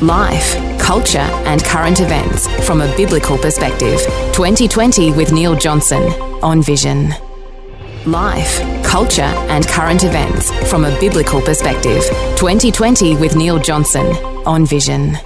Life, culture, and current events from a biblical perspective. 2020 with Neil Johnson on Vision. Life, culture, and current events from a biblical perspective. 2020 with Neil Johnson on Vision.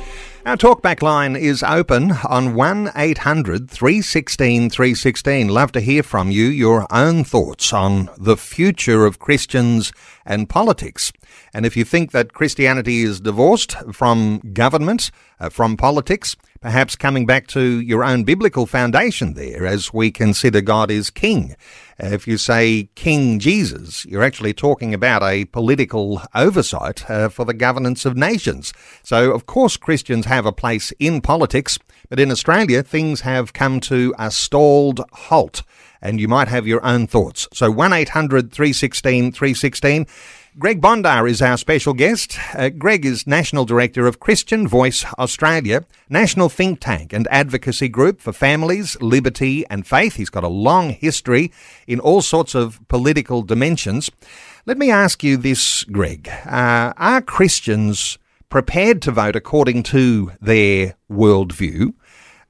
Our talkback line is open on 1 800 316 316. Love to hear from you, your own thoughts on the future of Christians and politics. And if you think that Christianity is divorced from government, uh, from politics, perhaps coming back to your own biblical foundation there as we consider God is king. If you say King Jesus, you're actually talking about a political oversight uh, for the governance of nations. So, of course, Christians have a place in politics, but in Australia, things have come to a stalled halt. And you might have your own thoughts. So 1 800 316 316. Greg Bondar is our special guest. Uh, Greg is National Director of Christian Voice Australia, national think tank and advocacy group for families, liberty and faith. He's got a long history in all sorts of political dimensions. Let me ask you this, Greg. Uh, are Christians prepared to vote according to their worldview?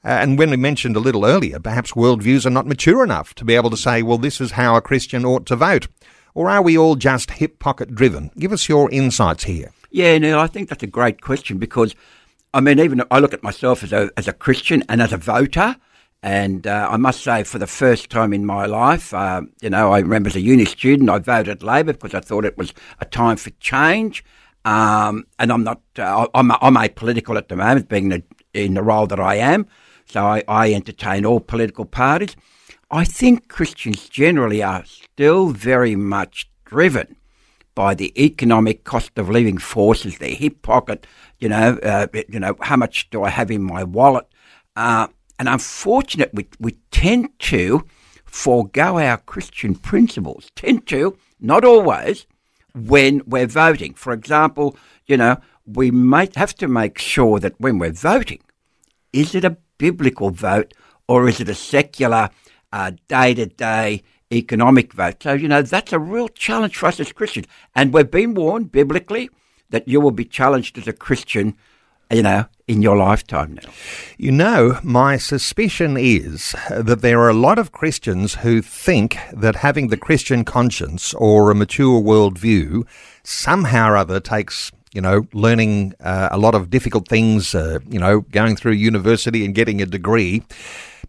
Uh, and when we mentioned a little earlier, perhaps worldviews are not mature enough to be able to say, well, this is how a Christian ought to vote. Or are we all just hip pocket driven? Give us your insights here. Yeah, Neil, I think that's a great question because, I mean, even I look at myself as a, as a Christian and as a voter. And uh, I must say, for the first time in my life, uh, you know, I remember as a uni student, I voted Labor because I thought it was a time for change. Um, and I'm not, uh, I'm, I'm apolitical at the moment, being the, in the role that I am. So I, I entertain all political parties. I think Christians generally are still very much driven by the economic cost of living forces, their hip pocket, you know, uh, you know, how much do I have in my wallet? Uh, and unfortunately, we, we tend to forego our Christian principles, tend to, not always, when we're voting. For example, you know, we might have to make sure that when we're voting, is it a biblical vote or is it a secular day to day economic vote. So, you know, that's a real challenge for us as Christians. And we've been warned biblically that you will be challenged as a Christian, you know, in your lifetime now. You know, my suspicion is that there are a lot of Christians who think that having the Christian conscience or a mature worldview somehow or other takes you know, learning uh, a lot of difficult things, uh, you know, going through university and getting a degree.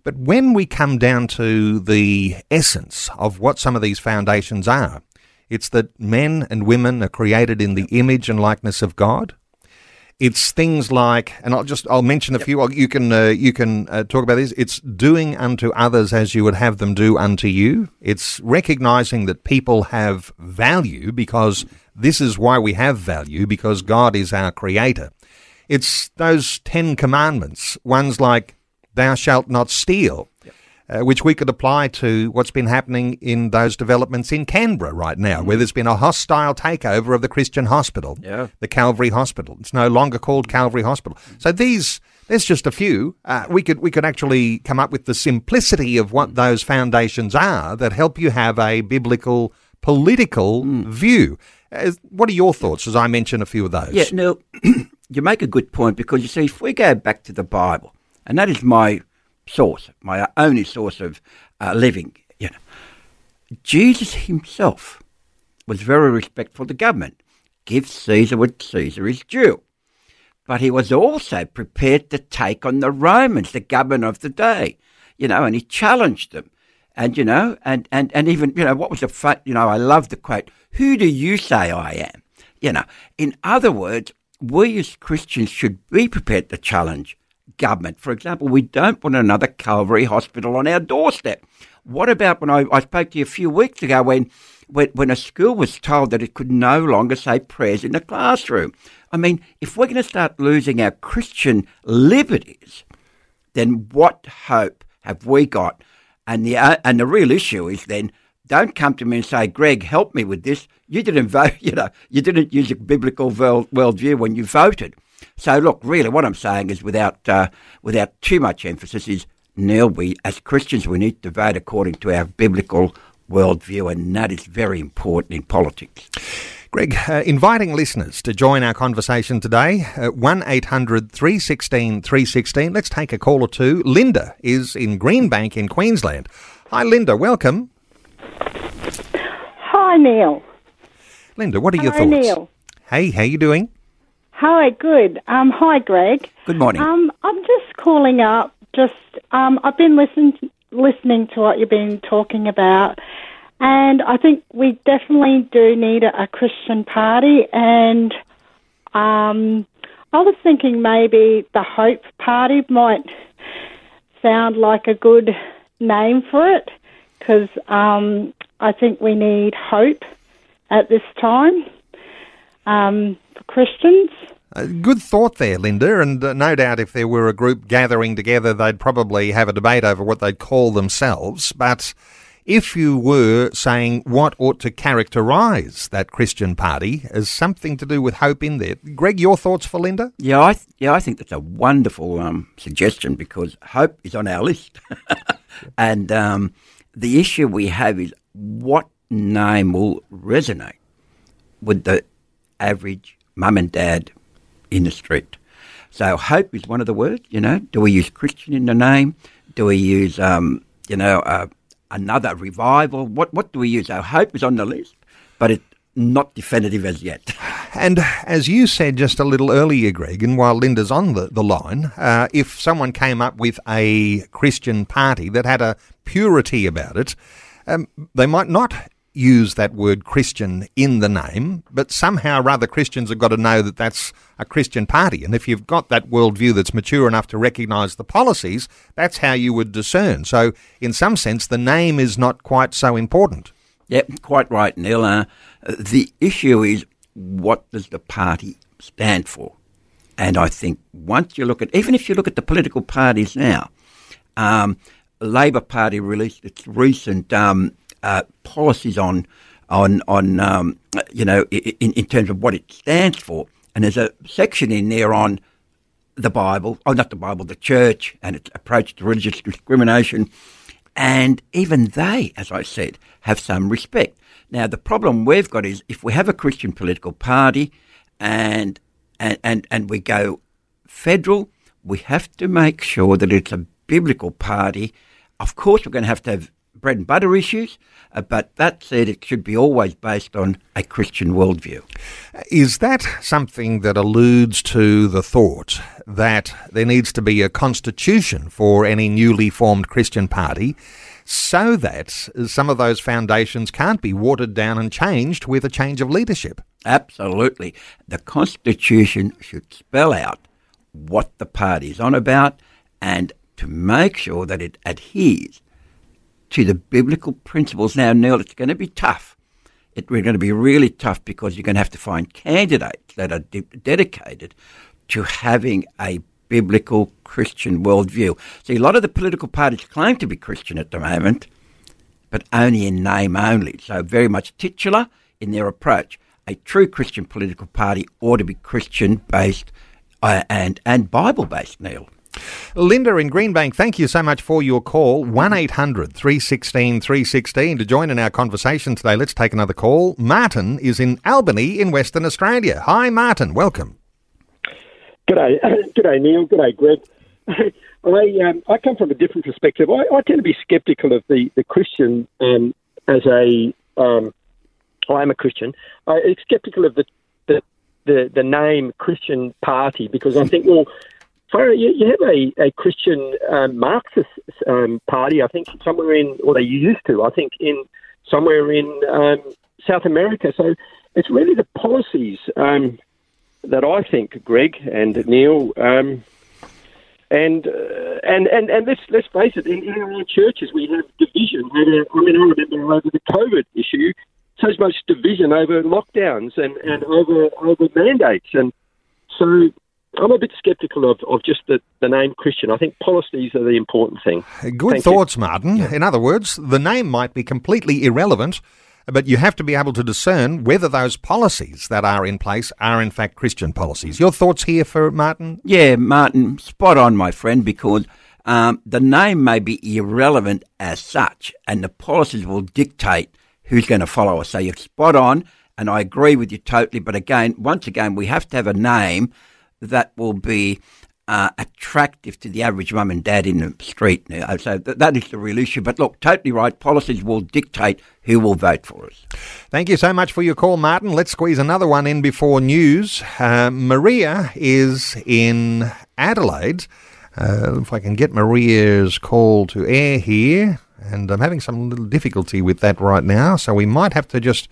But when we come down to the essence of what some of these foundations are, it's that men and women are created in the image and likeness of God. It's things like, and I'll just I'll mention a yep. few. You can uh, you can uh, talk about these. It's doing unto others as you would have them do unto you. It's recognizing that people have value because this is why we have value because God is our creator. It's those Ten Commandments. Ones like thou shalt not steal, yep. uh, which we could apply to what's been happening in those developments in Canberra right now, mm where there's been a hostile takeover of the Christian hospital, yeah. the Calvary Hospital. It's no longer called Calvary Hospital. So these. There's just a few. Uh, we could we could actually come up with the simplicity of what those foundations are that help you have a biblical political mm. view. As, what are your thoughts as I mention a few of those? Yeah, Neil, you make a good point because you see, if we go back to the Bible, and that is my source, my only source of uh, living. You know, Jesus himself was very respectful the government. Give Caesar what Caesar is due. But he was also prepared to take on the Romans, the government of the day, you know, and he challenged them. And, you know, and, and, and even, you know, what was the, fun, you know, I love the quote, who do you say I am? You know, in other words, we as Christians should be prepared to challenge government. For example, we don't want another Calvary hospital on our doorstep. What about when I, I spoke to you a few weeks ago when, when, when a school was told that it could no longer say prayers in the classroom? I mean, if we're going to start losing our Christian liberties, then what hope have we got? And the uh, and the real issue is then don't come to me and say, Greg, help me with this. You didn't vote, you know, you didn't use a biblical world, worldview when you voted. So look, really, what I'm saying is, without uh, without too much emphasis, is Neil, we as Christians we need to vote according to our biblical worldview, and that is very important in politics. Greg, uh, inviting listeners to join our conversation today, uh, 1 800 316 316. Let's take a call or two. Linda is in Greenbank in Queensland. Hi, Linda, welcome. Hi, Neil. Linda, what are your Hello, thoughts? Neil. Hey, how you doing? Hi, good. Um, hi, Greg. Good morning. Um, I'm just calling up. Just um, I've been listening listening to what you've been talking about, and I think we definitely do need a, a Christian party. And um, I was thinking maybe the Hope Party might sound like a good name for it because um, I think we need hope at this time um, for Christians. Good thought there, Linda, and uh, no doubt if there were a group gathering together, they'd probably have a debate over what they'd call themselves. But if you were saying what ought to characterise that Christian party as something to do with hope in there, Greg, your thoughts for Linda? Yeah, I th- yeah, I think that's a wonderful um, suggestion because hope is on our list, and um, the issue we have is what name will resonate with the average mum and dad in the street. So hope is one of the words. You know, do we use Christian in the name? Do we use um, you know uh, another revival? What what do we use? So hope is on the list, but it's not definitive as yet. And as you said just a little earlier, Greg, and while Linda's on the, the line, uh, if someone came up with a Christian party that had a purity about it, um, they might not use that word Christian in the name, but somehow or other Christians have got to know that that's a Christian party. And if you've got that worldview that's mature enough to recognise the policies, that's how you would discern. So, in some sense, the name is not quite so important. Yep, quite right, Neil. Uh, the issue is what does the party stand for? And I think once you look at, even if you look at the political parties now, um, Labor Party released its recent um, uh, policies on on on um, you know in, in terms of what it stands for, and there's a section in there on the Bible, oh not the Bible, the church and its approach to religious discrimination, and even they, as I said, have some respect. Now the problem we've got is if we have a Christian political party, and and and, and we go federal, we have to make sure that it's a biblical party. Of course, we're going to have to have bread and butter issues, uh, but that said, it should be always based on a Christian worldview. Is that something that alludes to the thought that there needs to be a constitution for any newly formed Christian party so that some of those foundations can't be watered down and changed with a change of leadership? Absolutely. The Constitution should spell out what the party is on about and to make sure that it adheres to the biblical principles. Now, Neil, it's going to be tough. It's going to be really tough because you're going to have to find candidates that are de- dedicated to having a biblical Christian worldview. See, a lot of the political parties claim to be Christian at the moment, but only in name only. So, very much titular in their approach. A true Christian political party ought to be Christian based uh, and, and Bible based, Neil. Linda in Greenbank, thank you so much for your call. 1 800 316 316 to join in our conversation today. Let's take another call. Martin is in Albany in Western Australia. Hi, Martin. Welcome. G'day, g'day Neil. G'day Greg. I um, I come from a different perspective. I, I tend to be sceptical of the the Christian um, as a. Um, I am a Christian. I'm sceptical of the, the the the name Christian Party because I think well. You, you have a, a Christian um, Marxist um, party, I think, somewhere in, or they used to, I think, in somewhere in um, South America. So it's really the policies um, that I think, Greg and Neil, um, and, uh, and and and let's let's face it, in, in our own churches we have division. I mean, I remember over the COVID issue, so much division over lockdowns and, and over over mandates, and so I'm a bit sceptical of, of just the, the name Christian. I think policies are the important thing. Good Thank thoughts, Martin. In other words, the name might be completely irrelevant, but you have to be able to discern whether those policies that are in place are in fact Christian policies. Your thoughts here for Martin? Yeah, Martin, spot on, my friend, because um, the name may be irrelevant as such, and the policies will dictate who's going to follow us. So you're spot on, and I agree with you totally. But again, once again, we have to have a name that will be uh, attractive to the average mum and dad in the street. Now. So th- that is the real issue. But look, totally right. Policies will dictate who will vote for us. Thank you so much for your call, Martin. Let's squeeze another one in before news. Uh, Maria is in Adelaide. Uh, if I can get Maria's call to air here, and I'm having some little difficulty with that right now, so we might have to just.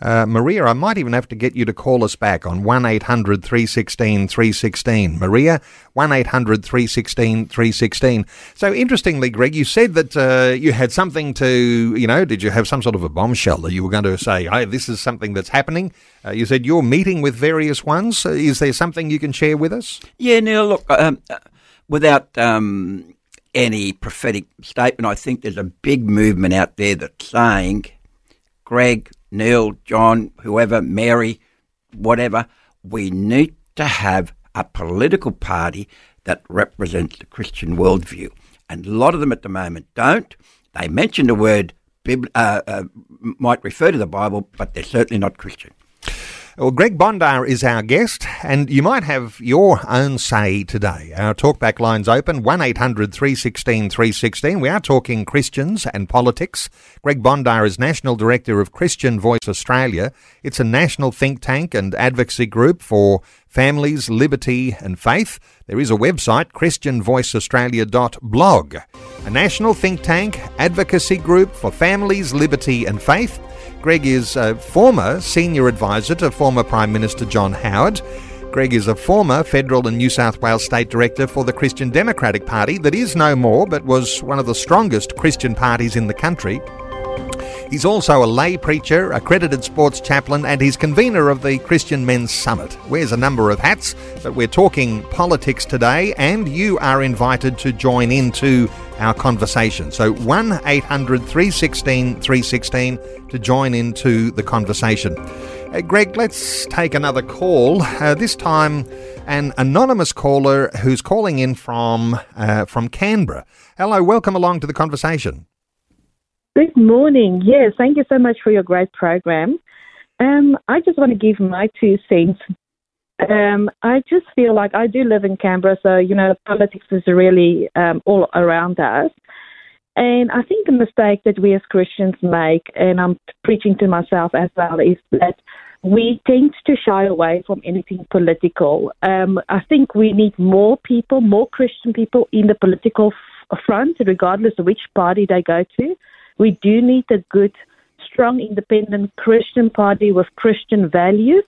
Uh, Maria, I might even have to get you to call us back on 1 800 316 316. Maria, 1 800 316 316. So, interestingly, Greg, you said that uh, you had something to, you know, did you have some sort of a bombshell that you were going to say, hey, this is something that's happening? Uh, you said you're meeting with various ones. Uh, is there something you can share with us? Yeah, Neil, look, um, without um, any prophetic statement, I think there's a big movement out there that's saying, Greg, Neil, John, whoever, Mary, whatever, we need to have a political party that represents the Christian worldview. And a lot of them at the moment don't. They mention the word, uh, uh, might refer to the Bible, but they're certainly not Christian. Well, Greg Bondar is our guest, and you might have your own say today. Our talkback line's open 1 800 316 316. We are talking Christians and politics. Greg Bondar is National Director of Christian Voice Australia. It's a national think tank and advocacy group for families, liberty, and faith. There is a website, ChristianVoiceAustralia.blog. A national think tank, advocacy group for families, liberty, and faith. Greg is a former senior advisor to former Prime Minister John Howard. Greg is a former federal and New South Wales state director for the Christian Democratic Party that is no more but was one of the strongest Christian parties in the country. He's also a lay preacher, accredited sports chaplain, and he's convener of the Christian Men's Summit. Wears a number of hats, but we're talking politics today, and you are invited to join into our conversation. So 1 800 316 316 to join into the conversation. Uh, Greg, let's take another call. Uh, this time, an anonymous caller who's calling in from uh, from Canberra. Hello, welcome along to the conversation. Good morning. Yes, thank you so much for your great program. Um, I just want to give my two cents. Um, I just feel like I do live in Canberra, so you know politics is really um, all around us. And I think the mistake that we as Christians make, and I'm preaching to myself as well, is that we tend to shy away from anything political. Um, I think we need more people, more Christian people in the political front, regardless of which party they go to. We do need a good, strong, independent Christian party with Christian values.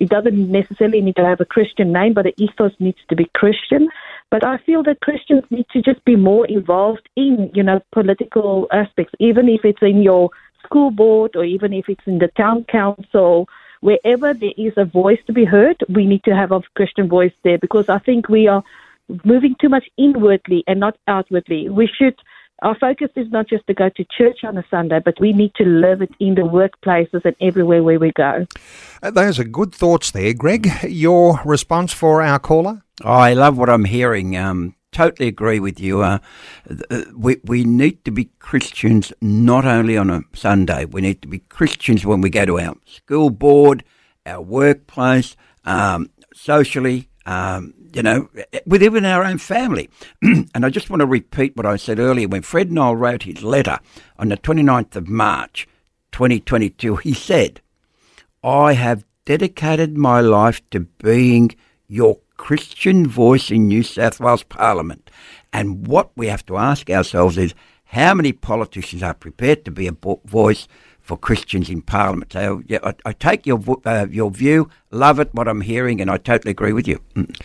It doesn't necessarily need to have a Christian name, but the ethos needs to be Christian. But I feel that Christians need to just be more involved in, you know, political aspects, even if it's in your school board or even if it's in the town council, wherever there is a voice to be heard, we need to have a Christian voice there because I think we are moving too much inwardly and not outwardly. We should our focus is not just to go to church on a Sunday, but we need to live it in the workplaces and everywhere where we go. Uh, those are good thoughts there, Greg. Your response for our caller? Oh, I love what I'm hearing. Um, totally agree with you. Uh, we we need to be Christians not only on a Sunday. We need to be Christians when we go to our school board, our workplace, um, socially. Um, you know, within our own family. and I just want to repeat what I said earlier. When Fred Nile wrote his letter on the 29th of March, 2022, he said, I have dedicated my life to being your Christian voice in New South Wales Parliament. And what we have to ask ourselves is how many politicians are prepared to be a voice for Christians in Parliament. So yeah, I, I take your uh, your view, love it, what I'm hearing, and I totally agree with you. Mm.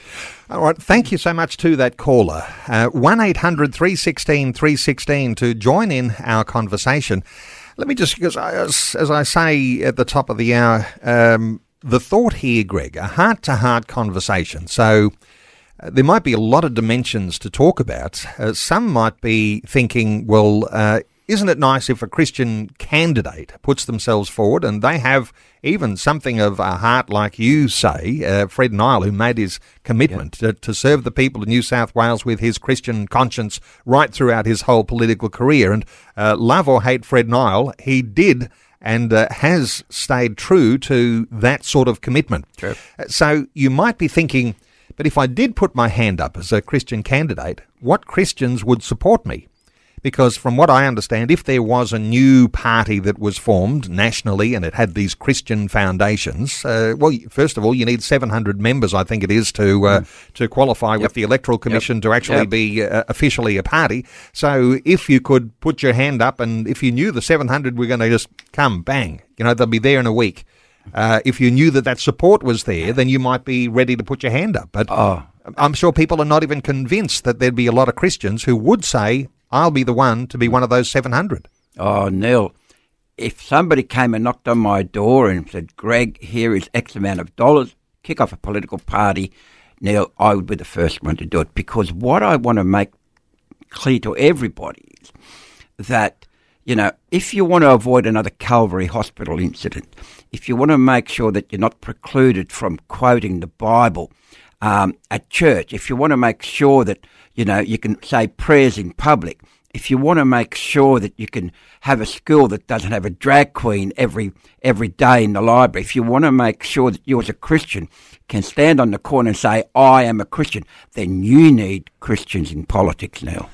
All right, thank you so much to that caller. Uh, one 800 316 316 to join in our conversation. Let me just, because as, as I say at the top of the hour, um, the thought here, Greg, a heart to heart conversation. So uh, there might be a lot of dimensions to talk about. Uh, some might be thinking, well, uh, isn't it nice if a Christian candidate puts themselves forward and they have even something of a heart, like you say, uh, Fred Nile, who made his commitment yep. to, to, serve the people of New South Wales with his Christian conscience right throughout his whole political career. And uh, love or hate Fred Nile, he did and uh, has stayed true to that sort of commitment. True. Uh, so you might be thinking, but if I did put my hand up as a Christian candidate, what Christians would support me? Because from what I understand, if there was a new party that was formed nationally and it had these Christian foundations, uh, well, first of all, you need 700 members, I think it is, to uh, mm. to qualify yep. with the Electoral Commission yep. to actually yep. be uh, officially a party. So if you could put your hand up and if you knew the 700 were going to just come, bang, you know, they'll be there in a week. Uh, if you knew that that support was there, then you might be ready to put your hand up. But oh. I'm sure people are not even convinced that there'd be a lot of Christians who would say, I'll be the one to be one of those 700. Oh, Neil, if somebody came and knocked on my door and said, Greg, here is X amount of dollars, kick off a political party, Neil, I would be the first one to do it because what I want to make clear to everybody is that, you know, if you want to avoid another Calvary Hospital incident, if you want to make sure that you're not precluded from quoting the Bible um, at church, if you want to make sure that you know, you can say prayers in public. If you want to make sure that you can have a school that doesn't have a drag queen every every day in the library, if you want to make sure that you as a Christian can stand on the corner and say, I am a Christian, then you need Christians in politics now.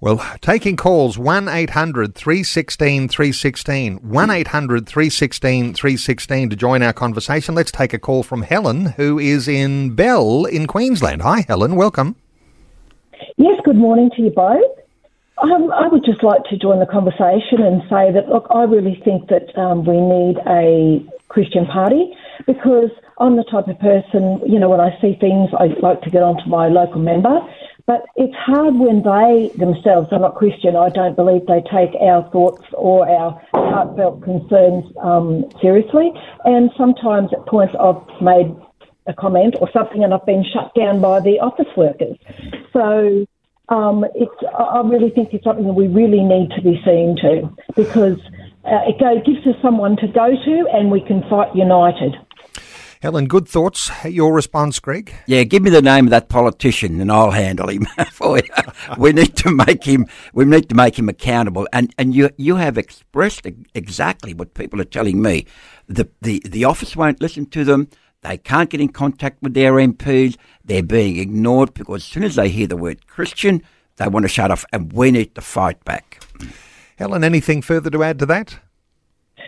Well, taking calls 1 800 316 316. 1 800 316 316 to join our conversation. Let's take a call from Helen, who is in Bell in Queensland. Hi, Helen. Welcome. Yes, good morning to you both. Um, I would just like to join the conversation and say that, look, I really think that um, we need a Christian party because I'm the type of person, you know, when I see things, I like to get onto my local member. But it's hard when they themselves are not Christian. I don't believe they take our thoughts or our heartfelt concerns um, seriously. And sometimes at points I've made a comment or something and I've been shut down by the office workers. So um, it's, I really think it's something that we really need to be seeing to because uh, it go, gives us someone to go to and we can fight united. Helen, good thoughts. Your response, Greg? Yeah, give me the name of that politician and I'll handle him for you. we need to make him. We need to make him accountable. And and you you have expressed exactly what people are telling me. The the the office won't listen to them. They can't get in contact with their MPs. They're being ignored because as soon as they hear the word Christian, they want to shut off, and we need to fight back. Helen, anything further to add to that?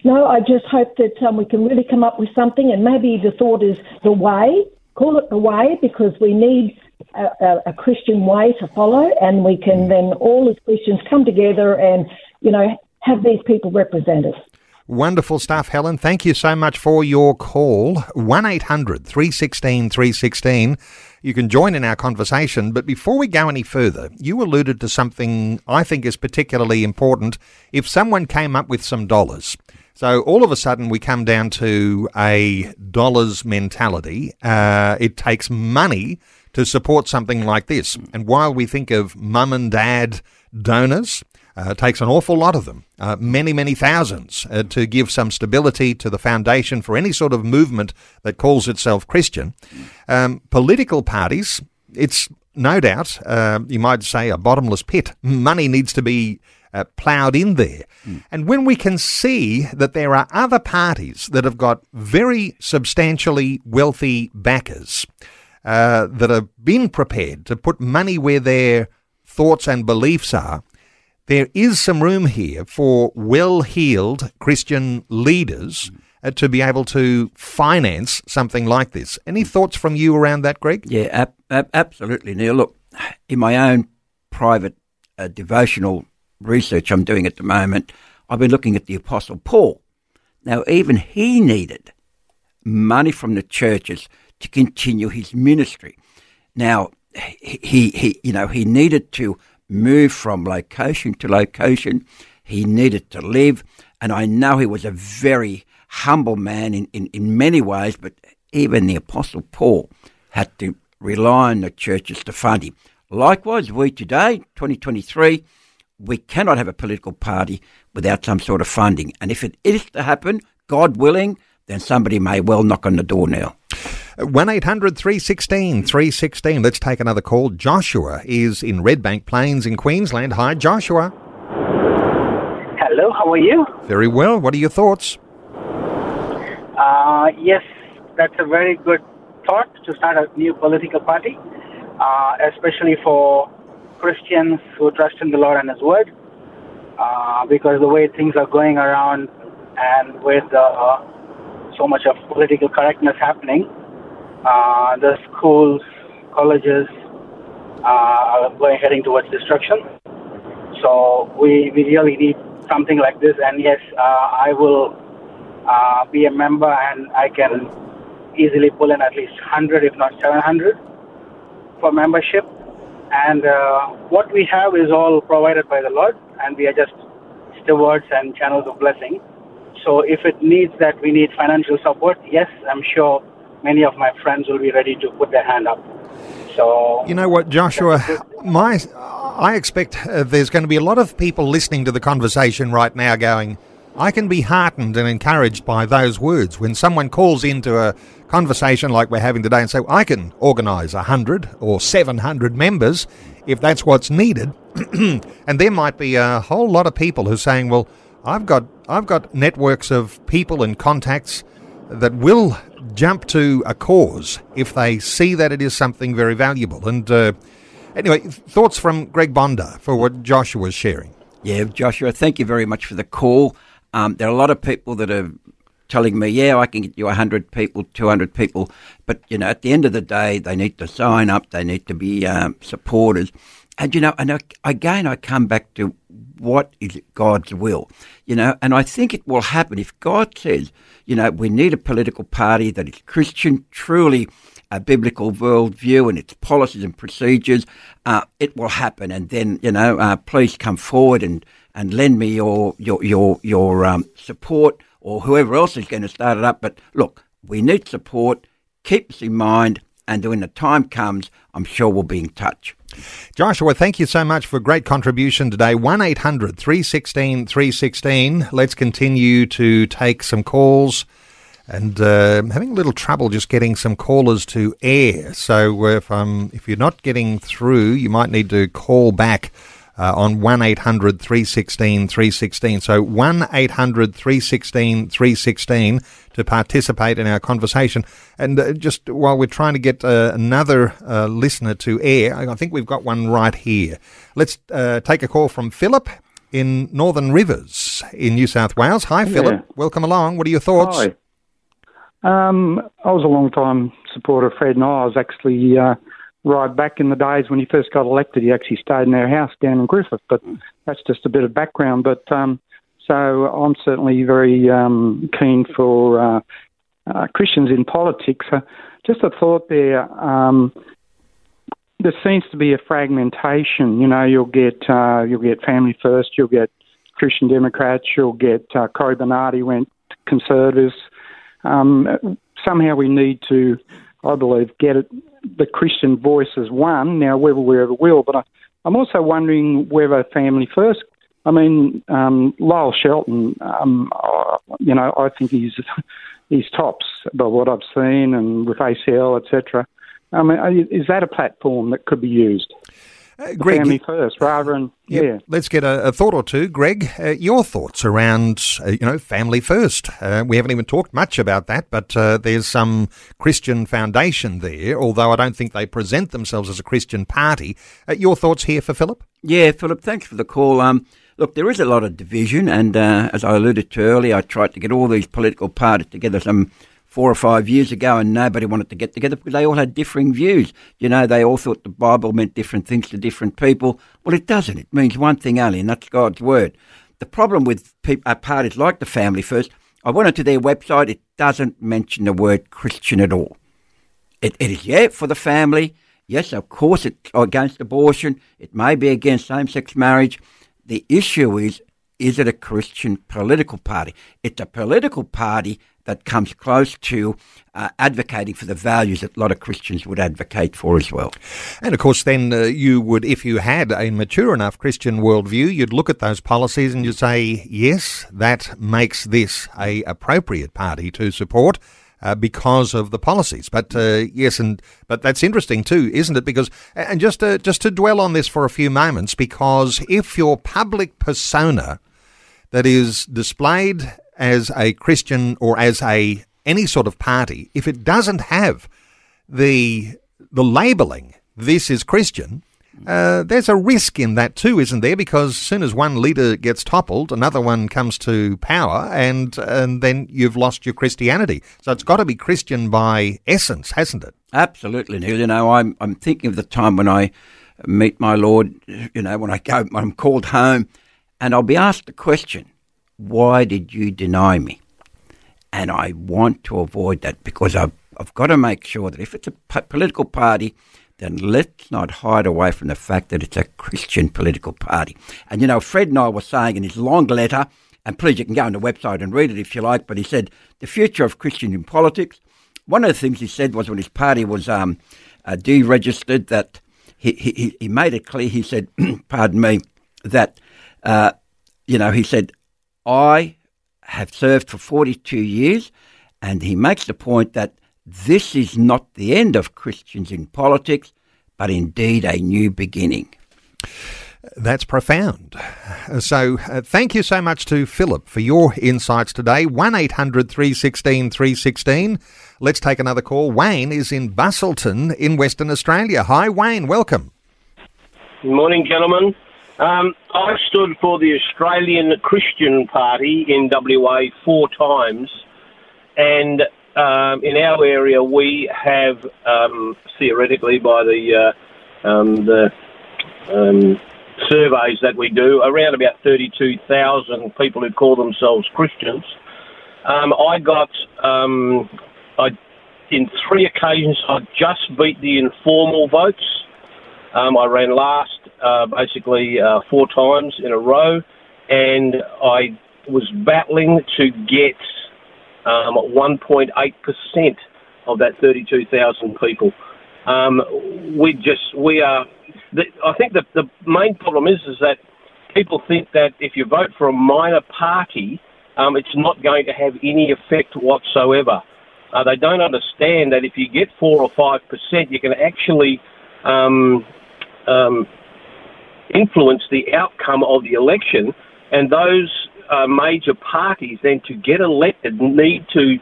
No, I just hope that um, we can really come up with something, and maybe the thought is the way. Call it the way because we need a, a, a Christian way to follow, and we can then all as Christians come together and you know have these people represented. Wonderful stuff, Helen. Thank you so much for your call. 1 800 316 316. You can join in our conversation, but before we go any further, you alluded to something I think is particularly important. If someone came up with some dollars, so all of a sudden we come down to a dollars mentality, uh, it takes money to support something like this. And while we think of mum and dad donors, uh, it takes an awful lot of them, uh, many, many thousands, uh, to give some stability to the foundation for any sort of movement that calls itself Christian. Um, political parties, it's no doubt, uh, you might say, a bottomless pit. Money needs to be uh, ploughed in there. Mm. And when we can see that there are other parties that have got very substantially wealthy backers uh, that have been prepared to put money where their thoughts and beliefs are, there is some room here for well heeled Christian leaders uh, to be able to finance something like this. Any thoughts from you around that, Greg? Yeah, ab- ab- absolutely, Neil. Look, in my own private uh, devotional research I'm doing at the moment, I've been looking at the Apostle Paul. Now, even he needed money from the churches to continue his ministry. Now, he, he, you know, he needed to move from location to location. He needed to live, and I know he was a very humble man in, in, in many ways, but even the Apostle Paul had to rely on the churches to fund him. Likewise, we today, 2023, we cannot have a political party without some sort of funding. And if it is to happen, God willing, then somebody may well knock on the door now. 1 800 316 316. Let's take another call. Joshua is in Redbank Plains in Queensland. Hi, Joshua. Hello, how are you? Very well. What are your thoughts? Uh, yes, that's a very good thought to start a new political party, uh, especially for Christians who trust in the Lord and His Word, uh, because the way things are going around and with uh, so much of political correctness happening, uh, the schools, colleges uh, are going heading towards destruction. So we, we really need something like this. And yes, uh, I will uh, be a member and I can easily pull in at least 100, if not 700 for membership. And uh, what we have is all provided by the Lord, and we are just stewards and channels of blessing. So if it needs that we need financial support, yes, I'm sure many of my friends will be ready to put their hand up. So you know what, Joshua, my I expect uh, there's going to be a lot of people listening to the conversation right now, going, I can be heartened and encouraged by those words when someone calls into a conversation like we're having today and say, I can organise a hundred or seven hundred members if that's what's needed, and there might be a whole lot of people who are saying, well. I've got I've got networks of people and contacts that will jump to a cause if they see that it is something very valuable. And uh, anyway, thoughts from Greg Bondar for what Joshua was sharing. Yeah, Joshua, thank you very much for the call. Um, there are a lot of people that are telling me, yeah, I can get you 100 people, 200 people. But, you know, at the end of the day, they need to sign up, they need to be um, supporters. And, you know, and again, I come back to what is God's will, you know, and I think it will happen if God says, you know, we need a political party that is Christian, truly a biblical worldview and its policies and procedures, uh, it will happen. And then, you know, uh, please come forward and, and lend me your your your your um, support or whoever else is going to start it up. But look, we need support. Keep us in mind, and when the time comes, I'm sure we'll be in touch. Joshua, thank you so much for a great contribution today. 1 800 316 316. Let's continue to take some calls. And uh, having a little trouble just getting some callers to air. So if um, if you're not getting through, you might need to call back uh, on 1 800 316 316. So 1 800 316 316 to participate in our conversation. And uh, just while we're trying to get uh, another uh, listener to air, I think we've got one right here. Let's uh, take a call from Philip in Northern Rivers in New South Wales. Hi, yeah. Philip. Welcome along. What are your thoughts? Hi. Um, I was a long time supporter of Fred, and I was actually uh, right back in the days when he first got elected. He actually stayed in our house down in Griffith, but that's just a bit of background. But um, so I'm certainly very um, keen for uh, uh, Christians in politics. Uh, just a thought there. Um, there seems to be a fragmentation. You know, you'll get uh, you'll get Family First, you'll get Christian Democrats, you'll get uh, Cory Bernardi went Conservatives. Um, somehow we need to, I believe, get it the Christian voice as one. Now, whether we ever will, but I, I'm also wondering whether Family First. I mean, um, Lyle Shelton. Um, uh, you know, I think he's he's tops by what I've seen, and with ACL, etc. I mean, is that a platform that could be used? Uh, Greg, family first, rather than yeah. yeah. Let's get a, a, thought or two, Greg. Uh, your thoughts around uh, you know family first. Uh, we haven't even talked much about that, but uh, there's some Christian foundation there. Although I don't think they present themselves as a Christian party. Uh, your thoughts here for Philip? Yeah, Philip. Thanks for the call. Um, look, there is a lot of division, and as I alluded to earlier, I tried to get all these political parties together. Some four or five years ago, and nobody wanted to get together because they all had differing views. You know, they all thought the Bible meant different things to different people. Well, it doesn't. It means one thing only, and that's God's word. The problem with people, uh, parties like the Family First, I went onto their website. It doesn't mention the word Christian at all. It, it is yeah for the family. Yes, of course, it's against abortion. It may be against same-sex marriage. The issue is is it a Christian political party? It's a political party that comes close to uh, advocating for the values that a lot of Christians would advocate for as well. And of course, then uh, you would, if you had a mature enough Christian worldview, you'd look at those policies and you'd say, yes, that makes this a appropriate party to support. Uh, because of the policies. But uh, yes, and but that's interesting too, isn't it? Because and just to, just to dwell on this for a few moments, because if your public persona that is displayed as a Christian or as a any sort of party, if it doesn't have the the labelling "this is Christian," uh, there's a risk in that too, isn't there? Because as soon as one leader gets toppled, another one comes to power, and and then you've lost your Christianity. So it's got to be Christian by essence, hasn't it? Absolutely, Neil. You know, I'm I'm thinking of the time when I meet my Lord. You know, when I go, when I'm called home, and I'll be asked the question, why did you deny me? And I want to avoid that because I've, I've got to make sure that if it's a political party, then let's not hide away from the fact that it's a Christian political party. And you know, Fred Nile were saying in his long letter, and please you can go on the website and read it if you like, but he said, the future of Christian in politics. One of the things he said was when his party was um, uh, deregistered, that he, he, he made it clear, he said, pardon me, that, uh, you know, he said, I have served for 42 years, and he makes the point that this is not the end of Christians in politics, but indeed a new beginning. That's profound. So, uh, thank you so much to Philip for your insights today. 1 800 316 316. Let's take another call. Wayne is in Busselton in Western Australia. Hi, Wayne. Welcome. Good morning, gentlemen. Um, I stood for the Australian Christian Party in WA four times, and um, in our area we have um, theoretically by the uh, um, the um, surveys that we do around about thirty-two thousand people who call themselves Christians. Um, I got I in three occasions I just beat the informal votes. I ran last uh, basically uh, four times in a row, and I was battling to get um, 1.8% of that 32,000 people. Um, we just we are. The, I think the the main problem is is that people think that if you vote for a minor party, um, it's not going to have any effect whatsoever. Uh, they don't understand that if you get four or five percent, you can actually um, um, influence the outcome of the election, and those uh, major parties then to get elected need to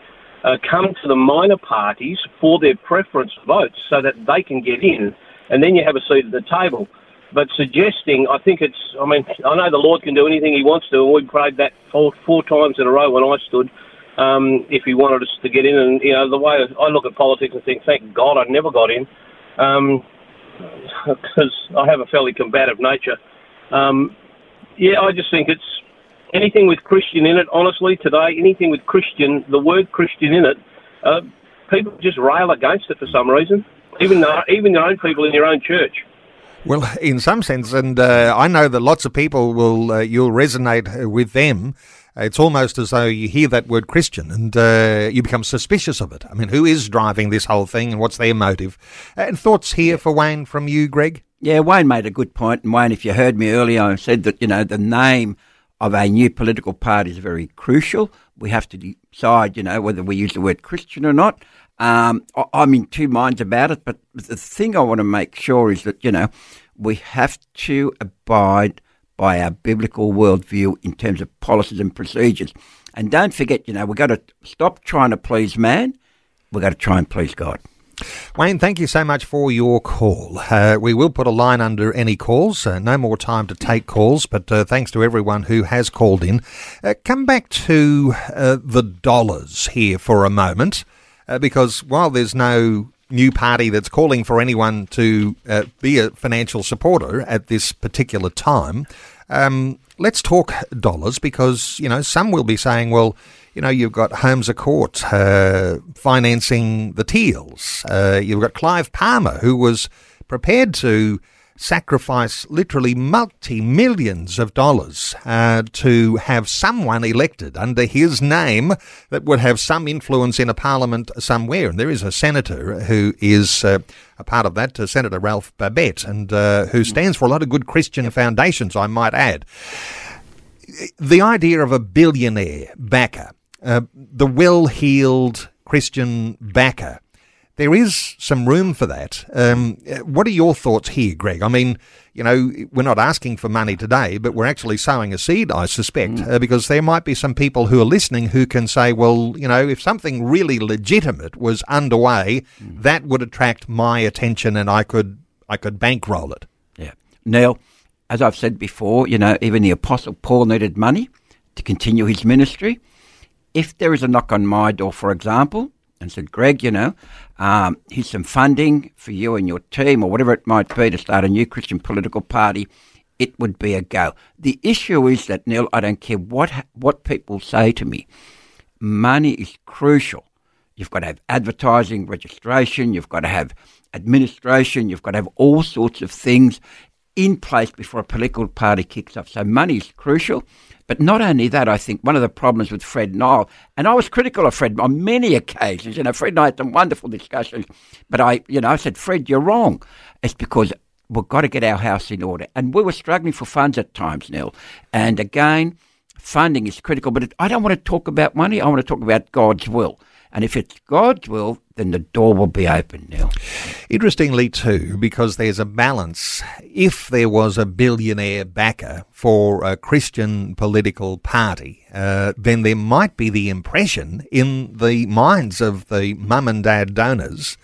uh, come to the minor parties for their preference votes so that they can get in, and then you have a seat at the table. But suggesting, I think it's, I mean, I know the Lord can do anything He wants to, and we prayed that four, four times in a row when I stood. Um, if He wanted us to get in, and you know, the way I look at politics and think, thank God I never got in. Um, because I have a fairly combative nature. Um, yeah, I just think it's anything with Christian in it. Honestly, today, anything with Christian, the word Christian in it, uh, people just rail against it for some reason. Even even your own people in your own church. Well, in some sense, and uh, I know that lots of people will uh, you'll resonate with them it's almost as though you hear that word Christian and uh, you become suspicious of it. I mean, who is driving this whole thing and what's their motive? And thoughts here for Wayne from you, Greg? Yeah, Wayne made a good point. And Wayne, if you heard me earlier, I said that, you know, the name of a new political party is very crucial. We have to decide, you know, whether we use the word Christian or not. Um, I'm in two minds about it, but the thing I want to make sure is that, you know, we have to abide by our biblical worldview in terms of policies and procedures. And don't forget, you know, we've got to stop trying to please man, we've got to try and please God. Wayne, thank you so much for your call. Uh, we will put a line under any calls. Uh, no more time to take calls, but uh, thanks to everyone who has called in. Uh, come back to uh, the dollars here for a moment, uh, because while there's no new party that's calling for anyone to uh, be a financial supporter at this particular time. Um, let's talk dollars because, you know, some will be saying, well, you know, you've got Holmes Court uh, financing the Teals. Uh, you've got Clive Palmer, who was prepared to sacrifice literally multi millions of dollars uh, to have someone elected under his name that would have some influence in a parliament somewhere. And there is a senator who is uh, a part of that, uh, Senator Ralph Babet, and uh, who stands for a lot of good Christian foundations, I might add. The idea of a billionaire backer, uh, the well heeled Christian backer, there is some room for that. Um, what are your thoughts here, Greg? I mean, you know, we're not asking for money today, but we're actually sowing a seed, I suspect, mm. uh, because there might be some people who are listening who can say, well, you know, if something really legitimate was underway, mm. that would attract my attention and I could I could bankroll it. Yeah. Neil, as I've said before, you know, even the Apostle Paul needed money to continue his ministry. If there is a knock on my door, for example, and said, Greg, you know, um, here's some funding for you and your team, or whatever it might be, to start a new Christian political party. It would be a go. The issue is that Neil, I don't care what what people say to me. Money is crucial. You've got to have advertising, registration. You've got to have administration. You've got to have all sorts of things in place before a political party kicks off. So money is crucial. But not only that, I think one of the problems with Fred Nile, and I was critical of Fred on many occasions. You know, Fred and I had some wonderful discussions, but I, you know, I said, Fred, you're wrong. It's because we've got to get our house in order. And we were struggling for funds at times, Neil. And again, funding is critical, but I don't want to talk about money. I want to talk about God's will. And if it's God's will, then the door will be open now. Interestingly, too, because there's a balance. If there was a billionaire backer for a Christian political party, uh, then there might be the impression in the minds of the mum and dad donors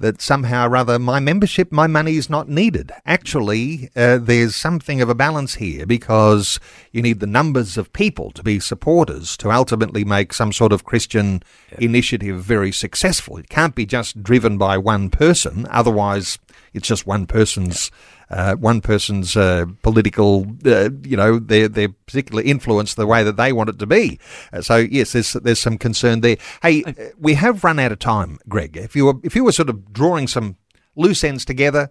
that somehow or other my membership, my money is not needed. Actually, uh, there's something of a balance here because you need the numbers of people to be supporters to ultimately make some sort of Christian yeah. initiative very successful. It can't be just driven by one person, otherwise, it's just one person's. Uh, one person's uh, political, uh, you know, their their particular influence the way that they want it to be. Uh, so yes, there's there's some concern there. Hey, uh, we have run out of time, Greg. If you were if you were sort of drawing some loose ends together.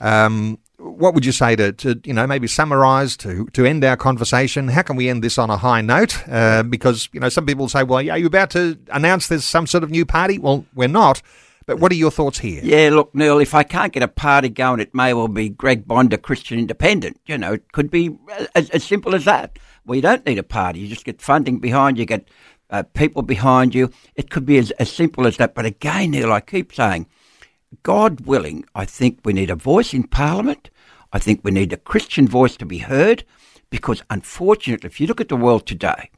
Um, what would you say to, to you know maybe summarise to to end our conversation? How can we end this on a high note? Uh, because you know some people say, well, yeah, are you about to announce there's some sort of new party? Well, we're not. But what are your thoughts here? Yeah, look, Neil, if I can't get a party going, it may well be Greg Bondar, a Christian Independent. You know, it could be as, as simple as that. We don't need a party. You just get funding behind you, get uh, people behind you. It could be as, as simple as that. But again, Neil, I keep saying, God willing, I think we need a voice in Parliament. I think we need a Christian voice to be heard because, unfortunately, if you look at the world today,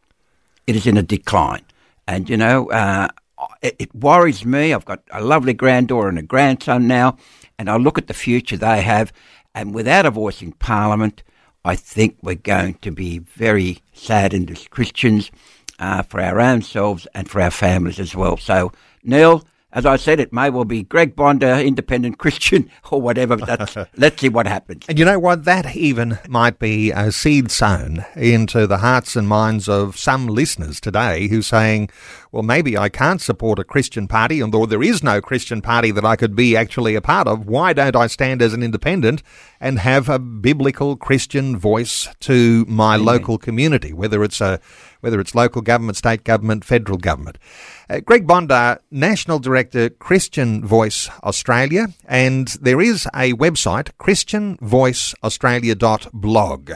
it is in a decline. And, you know, uh, it, it worries me. I've got a lovely granddaughter and a grandson now, and I look at the future they have, and without a voice in Parliament, I think we're going to be very saddened as Christians uh, for our own selves and for our families as well. So, Neil, as I said, it may well be Greg Bondar, independent Christian, or whatever. Let's see what happens. And you know what? That even might be a seed sown into the hearts and minds of some listeners today who saying, well, maybe I can't support a Christian party, and though there is no Christian party that I could be actually a part of, why don't I stand as an independent and have a biblical Christian voice to my Amen. local community, whether it's a whether it's local government, state government, federal government. Uh, Greg Bondar, National Director, Christian Voice Australia, and there is a website, christianvoiceaustralia.blog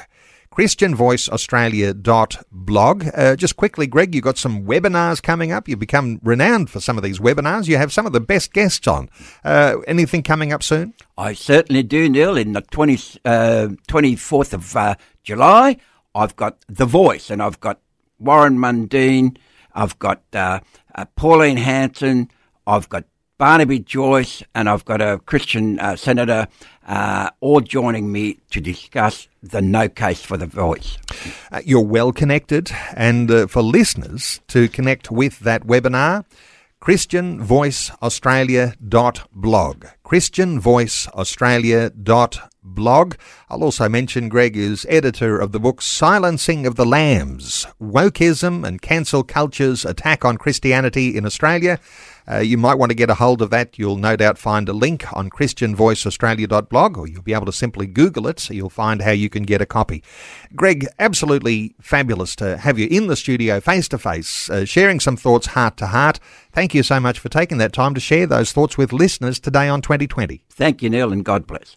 christianvoiceaustralia.blog. Uh, just quickly, Greg, you've got some webinars coming up. You've become renowned for some of these webinars. You have some of the best guests on. Uh, anything coming up soon? I certainly do, Neil. In the 20, uh, 24th of uh, July, I've got The Voice, and I've got Warren Mundine, I've got uh, uh, Pauline Hanson, I've got Barnaby Joyce, and I've got a Christian uh, senator, uh, all joining me to discuss the no case for the voice. Uh, you're well connected, and for listeners to connect with that webinar, christianvoiceaustralia.blog. christianvoiceaustralia.blog. I'll also mention Greg is editor of the book Silencing of the Lambs, Wokeism and Cancel Culture's Attack on Christianity in Australia. Uh, you might want to get a hold of that. You'll no doubt find a link on ChristianVoiceAustralia.blog, or you'll be able to simply Google it, so you'll find how you can get a copy. Greg, absolutely fabulous to have you in the studio face to face, sharing some thoughts heart to heart. Thank you so much for taking that time to share those thoughts with listeners today on 2020. Thank you, Neil, and God bless.